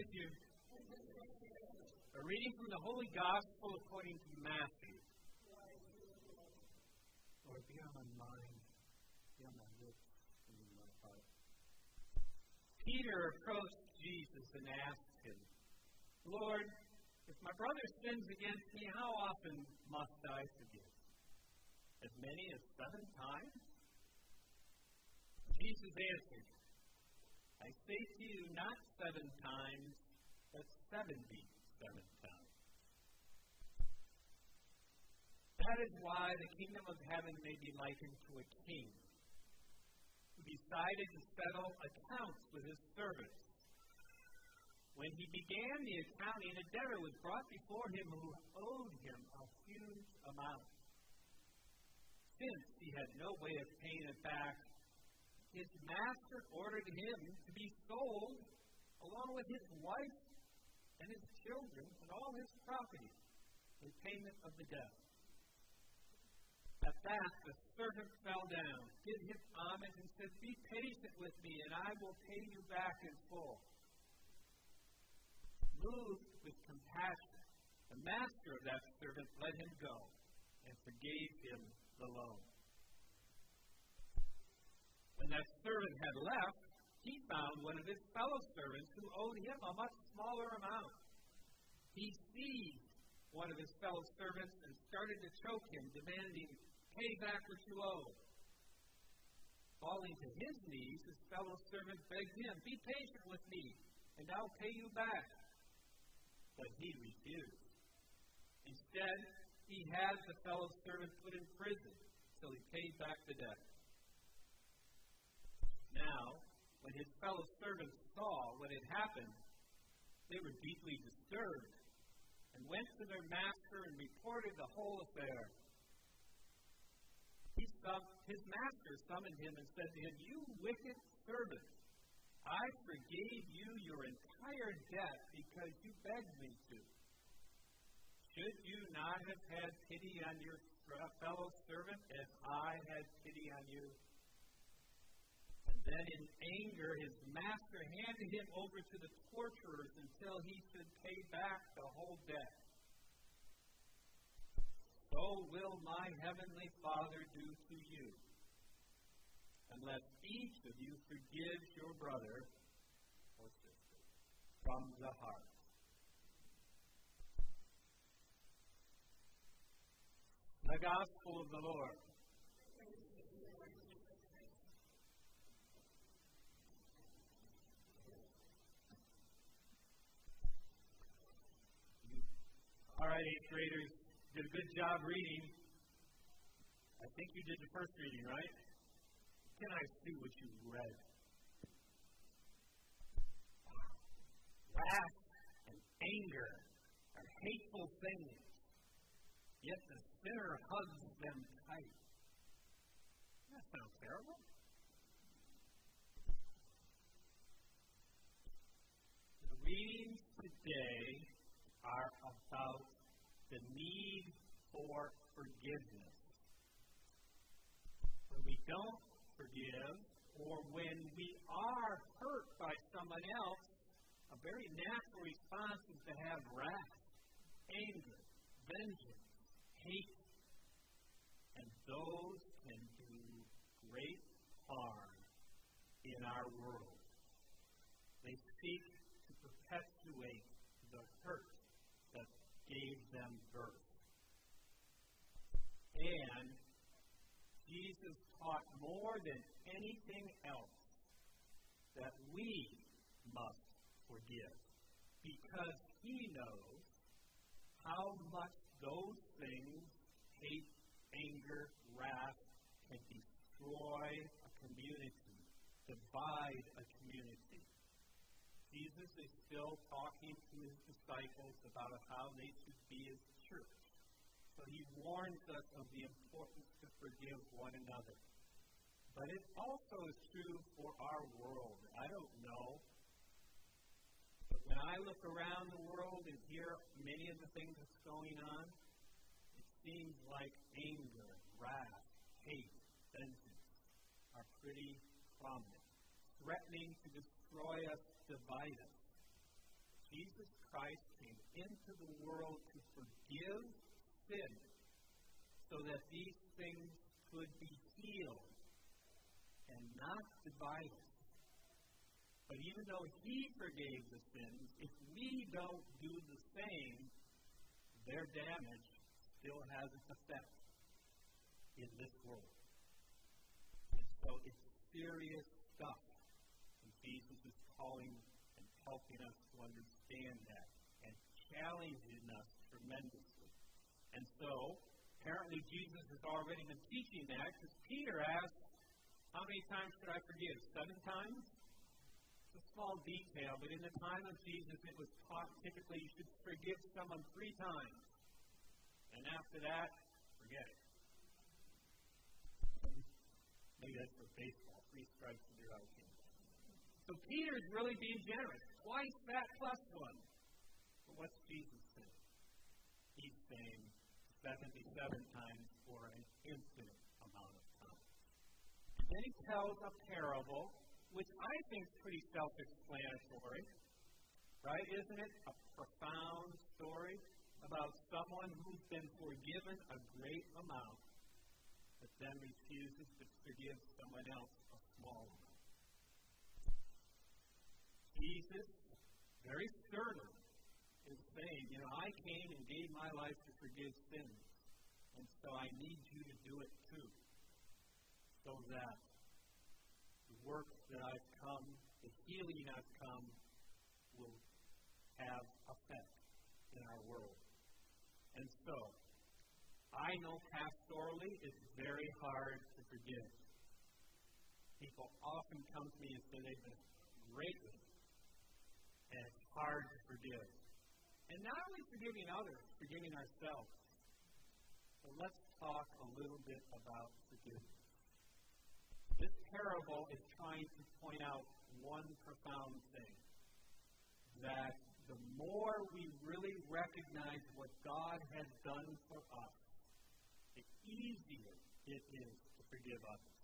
with you. A reading from the Holy Gospel according to Matthew. Lord, be on my mind, be on my lips, and in my heart. Peter approached Jesus and asked him, Lord, if my brother sins against me, how often must I forgive? As many as seven times? Jesus answered, I say to you, not seven times, but seventy-seven times. That is why the kingdom of heaven may be likened to a king who decided to settle accounts with his servants. When he began the accounting, a debtor was brought before him who owed him a huge amount. Since he had no way of paying it back, his master ordered him to be sold along with his wife and his children and all his property in payment of the debt. At that, the servant fell down, did him homage, and said, Be patient with me, and I will pay you back in full. Moved with compassion, the master of that servant let him go and forgave him the loan. That servant had left, he found one of his fellow servants who owed him a much smaller amount. He seized one of his fellow servants and started to choke him, demanding, Pay back what you owe. Falling to his knees, his fellow servant begged him, Be patient with me, and I'll pay you back. But he refused. Instead, he had the fellow servant put in prison till he paid back the debt. Now, when his fellow servants saw what had happened, they were deeply disturbed and went to their master and reported the whole affair. He his master summoned him and said to him, You wicked servant, I forgave you your entire debt because you begged me to. Should you not have had pity on your fellow servant as I had pity on you? Then, in anger, his master handed him over to the torturers until he should pay back the whole debt. So will my heavenly Father do to you, unless each of you forgives your brother or sister from the heart. The Gospel of the Lord. Right, eighth graders, did a good job reading. I think you did the first reading, right? Can I see what you read? Wrath and anger are hateful things, yet the sinner hugs them tight. That sounds terrible. The readings today are about the need for forgiveness. When we don't forgive, or when we are hurt by someone else, a very natural response is to have wrath, anger, vengeance, hate. And those can do great harm in our world. They seek to perpetuate the hurt gave them birth. And Jesus taught more than anything else that we must forgive because he knows how much those things, hate, anger, wrath, can destroy a community, divide a community. Jesus is still talking to his disciples about how they should be as church. So he warns us of the importance to forgive one another. But it also is true for our world. I don't know. But when I look around the world and hear many of the things that's going on, it seems like anger, wrath, hate, vengeance are pretty prominent, threatening to destroy us divide us. Jesus Christ came into the world to forgive sin so that these things could be healed and not divided. But even though He forgave the sins, if we don't do the same, their damage still has its effect in this world. So it's serious stuff. Jesus is calling and helping us to understand that and challenging us tremendously. And so, apparently Jesus has already been teaching that because Peter asked, How many times should I forgive? Seven times? It's a small detail, but in the time of Jesus, it was taught typically you should forgive someone three times. And after that, forget it. Maybe that's for baseball. Three strikes and you're out. So Peter is really being generous. Twice that plus one. But what's Jesus saying? He's saying 77 times for an infinite amount of time. Then he tells a parable, which I think is pretty self explanatory. Right? Isn't it a profound story about someone who's been forgiven a great amount but then refuses to forgive someone else a small amount. Jesus, very sternly, is saying, you know, I came and gave my life to forgive sins, and so I need you to do it too, so that the work that I've come, the healing I've come, will have effect in our world. And so, I know pastorally it's very hard to forgive. People often come to me and say they've been greatly, and it's hard to forgive. And not only forgiving others, forgiving ourselves. So let's talk a little bit about forgiveness. This parable is trying to point out one profound thing that the more we really recognize what God has done for us, the easier it is to forgive others.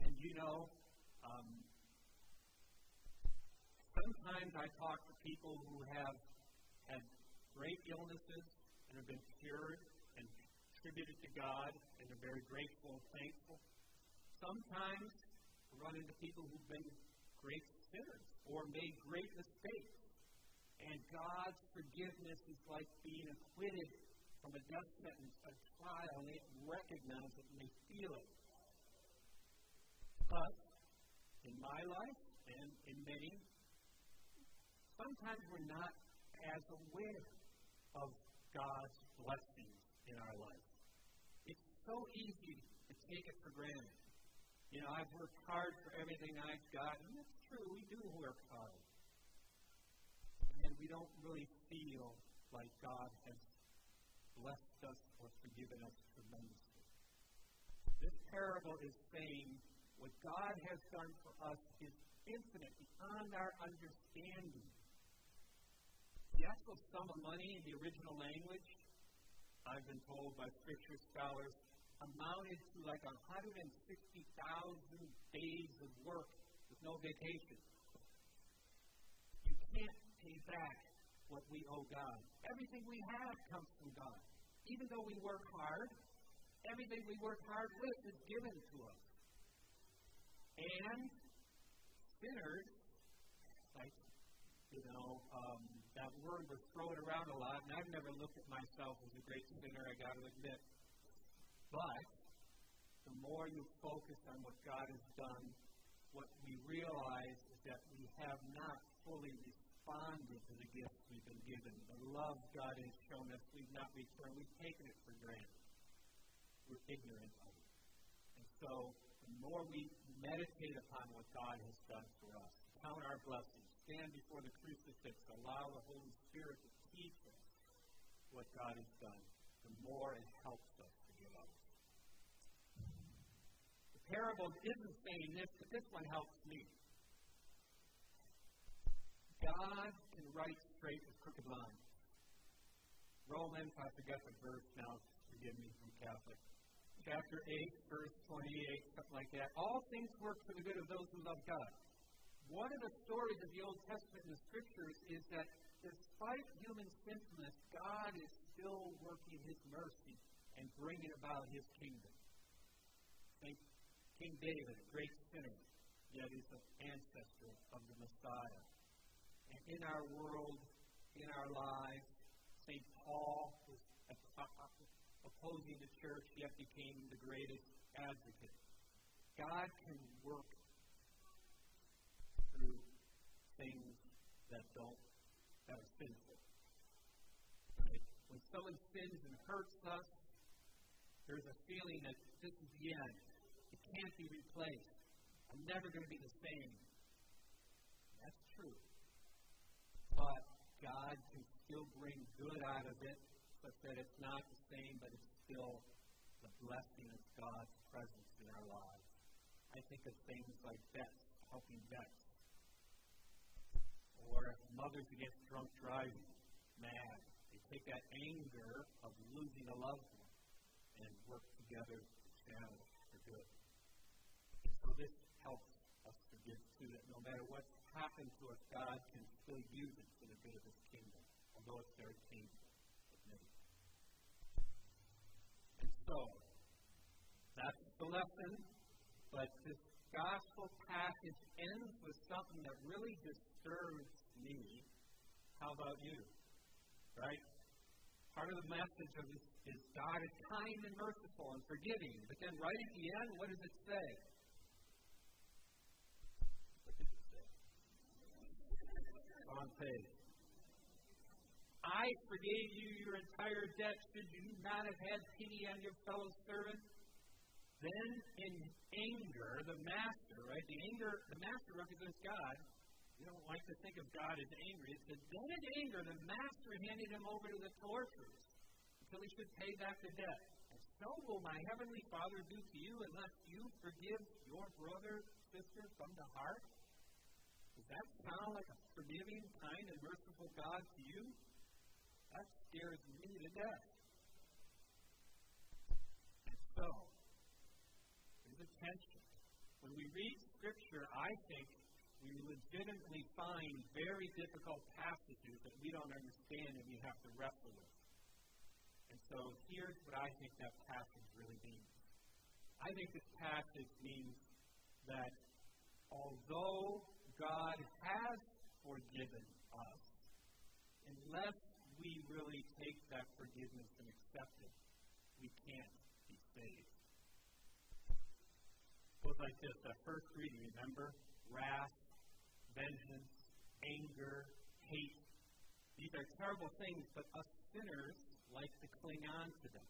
And you know, um, sometimes I talk to people who have had great illnesses and have been cured and attributed to God and are very grateful and thankful. Sometimes I run into people who've been great sinners or made great mistakes. And God's forgiveness is like being acquitted from a death sentence, a trial, and they recognize it and they feel it. But in my life and in many, sometimes we're not as aware of God's blessings in our life. It's so easy to take it for granted. You know, I've worked hard for everything I've got, and it's true, we do work hard. And we don't really feel like God has blessed us or forgiven us tremendously. This parable is saying what God has done for us is infinite, beyond our understanding. The actual sum of money in the original language, I've been told by scripture scholars, amounted to like 160,000 days of work with no vacation. You can't pay back what we owe God. Everything we have comes from God. Even though we work hard, everything we work hard with is given to us. And sinners, like, you know, um, that word was thrown around a lot, and I've never looked at myself as a great sinner, I got to admit. But the more you focus on what God has done, what we realize is that we have not fully responded to the gifts we've been given. The love God has shown us, we've not returned. We've taken it for granted. We're ignorant of it. And so, the more we meditate upon what God has done for us, count our blessings, stand before the crucifix, allow the Holy Spirit to teach us what God has done, the more it helps us to give up. The parable isn't saying this, but this one helps me. God can write straight with crooked lines. Romans, I forget the verse now, forgive me from Catholic. Chapter 8, verse 28, something like that. All things work for the good of those who love God. One of the stories of the Old Testament and the Scriptures is that despite human sinfulness, God is still working His mercy and bringing about His kingdom. Think King David, a great sinner, yet is an ancestor of the Messiah. And in our world, in our lives, St. Paul was opposing the church, yet became the greatest advocate. God can work things that don't that are sinful. When someone sins and hurts us, there's a feeling that this is the end. It can't be replaced. I'm never going to be the same. That's true. But God can still bring good out of it, such that it's not the same, but it's still the blessing of God's presence in our lives. I think of things like vets, helping vets, or mothers against drunk driving, mad. They take that anger of losing a loved one and work together to channel it for good. And so this helps us forgive too, that no matter what's happened to us, God can still use it for the good of His kingdom, although it's very painful. And so, that's the lesson, but this gospel passage ends with something that really disturbs me. How about you? Right? Part of the message of this is God is kind and merciful and forgiving. But then right at the end, what does it say? What does it say? On page. I forgave you your entire debt. Should you not have had pity on your fellow servant? Then, in anger, the master, right? The anger, the master represents God. You don't like to think of God as angry. It says, then in anger, the master handed him over to the torturers until he should pay back the debt. And so will my heavenly Father do to you unless you forgive your brother, sister from the heart. Does that sound like a forgiving, kind, and merciful God to you? That scares me to death. And so, there's a tension. When we read Scripture, I think we legitimately find very difficult passages that we don't understand and we have to wrestle with. And so here's what I think that passage really means. I think this passage means that although God has forgiven us, unless we really take that forgiveness and accept it, we can't be saved. Goes like this. That first reading, remember? Wrath, vengeance, anger, hate. These are terrible things, but us sinners like to cling on to them.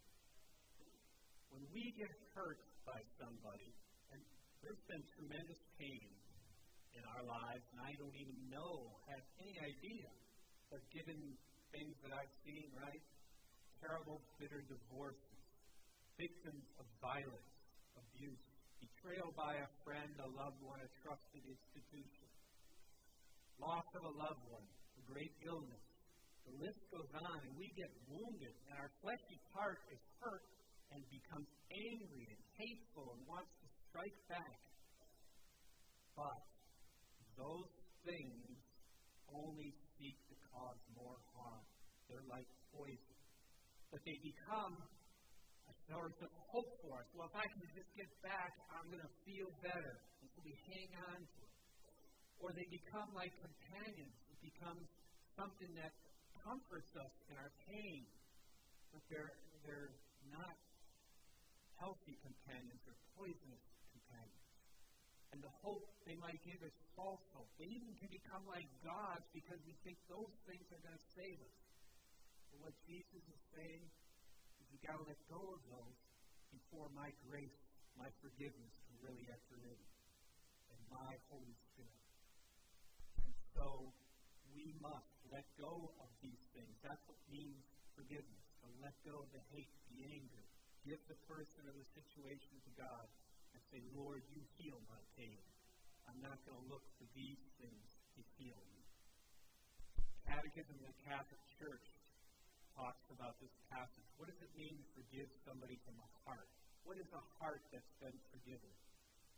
When we get hurt by somebody, and there's been tremendous pain in our lives, and I don't even know, have any idea, but given things that I've seen, right? Terrible, bitter divorces, victims of violence, abuse, betrayal by a friend, a loved one, a trusted institution, loss of a loved one, a great illness. The list goes on, and we get wounded, and our fleshy part is hurt and becomes angry and hateful and wants to strike back. But those things only seek to cause more harm. They're like poison. But they become a source of hope for us. Well, if I can just get back, I'm going to feel better. And so we hang on to it. Or they become like companions. It becomes something that comforts us in our pain. But they're, they're not healthy companions, they're poisonous companions. And the hope they might give is false hope. They even can become like gods because we think those things are going to save us. But what Jesus is saying you got to let go of those before my grace, my forgiveness can really enter in. And my Holy Spirit. And so we must let go of these things. That's what means forgiveness. To let go of the hate, the anger. Give the person or the situation to God and say, Lord, you heal my pain. I'm not going to look for these things to heal me. Catechism of the Catholic Church talks about this passage. What does it mean to forgive somebody from the heart? What is a heart that's been forgiven?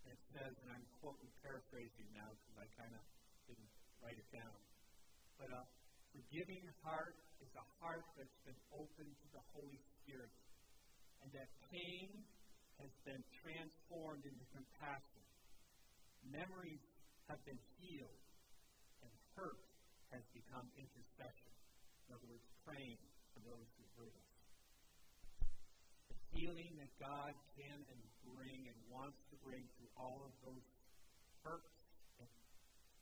And it says, and I'm quoting, paraphrasing now because I kind of didn't write it down. But a forgiving heart is a heart that's been open to the Holy Spirit and that pain has been transformed into compassion. Memories have been healed, and hurt has become intercession. In other words, praying those who hurt us. The healing that God can and bring and wants to bring to all of those hurts and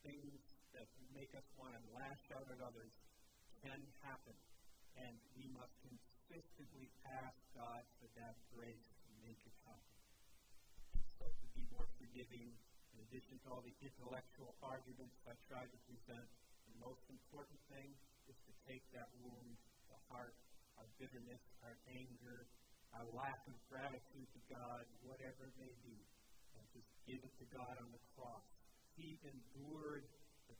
things that make us want to lash out at others can happen. And we must consistently ask God for that grace to make it happen. So to be more forgiving, in addition to all the intellectual arguments I tried to present, the most important thing is to take that wound, heart, our bitterness, our anger, our lack of gratitude to God, whatever it may be, and just give it to God on the cross. He endured the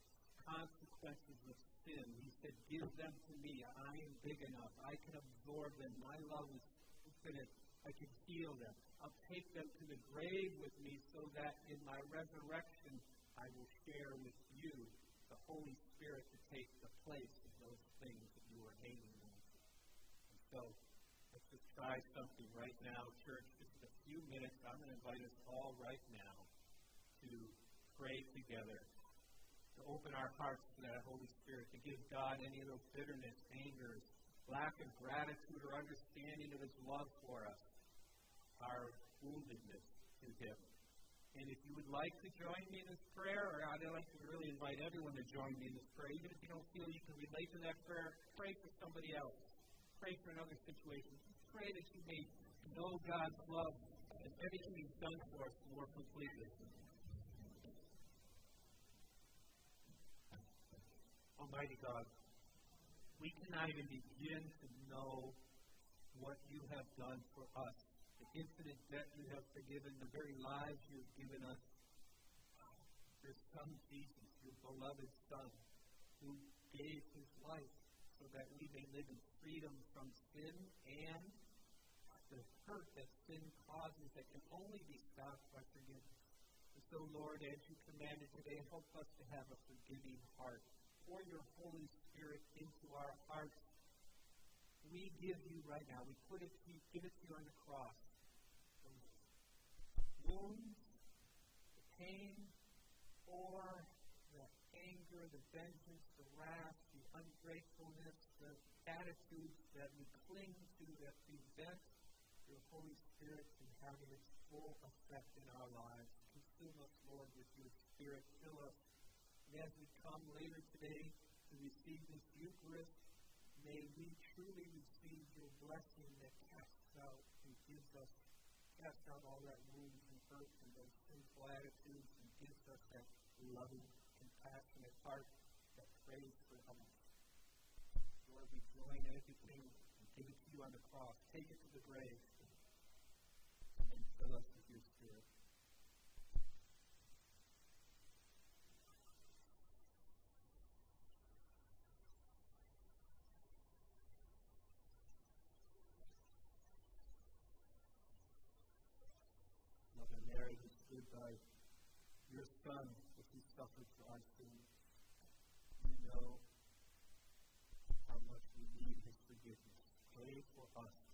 consequences of sin. He said, Give them to me. I am big enough. I can absorb them. My love is infinite. I can heal them. I'll take them to the grave with me so that in my resurrection I will share with you the Holy Spirit to take the place of those things that you are hating so, let's just try something right now, church. Just a few minutes. I'm going to invite us all right now to pray together to open our hearts to that Holy Spirit, to give God any of those bitterness, anger, lack of gratitude or understanding of His love for us, our woundedness to Him. And if you would like to join me in this prayer, or I'd like to really invite everyone to join me in this prayer, even if you don't feel you can relate to that prayer, pray for somebody else. Pray for another situation. Pray that you may know God's love and everything He's done for us more completely. Almighty God, we cannot even begin to know what you have done for us, the infinite debt you have forgiven, the very lives you have given us. Your Son Jesus, your beloved Son, who gave his life so that we may live in freedom from sin and the hurt that sin causes that can only be stopped by forgiveness. And so, Lord, as you commanded today, help us to have a forgiving heart pour your Holy Spirit into our hearts. We give you right now, we put it to you, give it to you on the cross. The wounds, the pain, or the anger, the vengeance, the wrath, the ungratefulness, attitudes that we cling to that prevent your Holy Spirit from having its full effect in our lives. Consume us, Lord, with your Spirit. Fill us and as we come later today to receive this Eucharist, may we truly receive your blessing that casts out and gives us, casts out all that wounds and hurt and those sinful attitudes and gives us that loving, compassionate heart that prays Lord, we join everything and give it to you on the cross. Take it to the grave and fill us with your Spirit. Mother Mary stood by your Son as he suffered for our sins. You know for us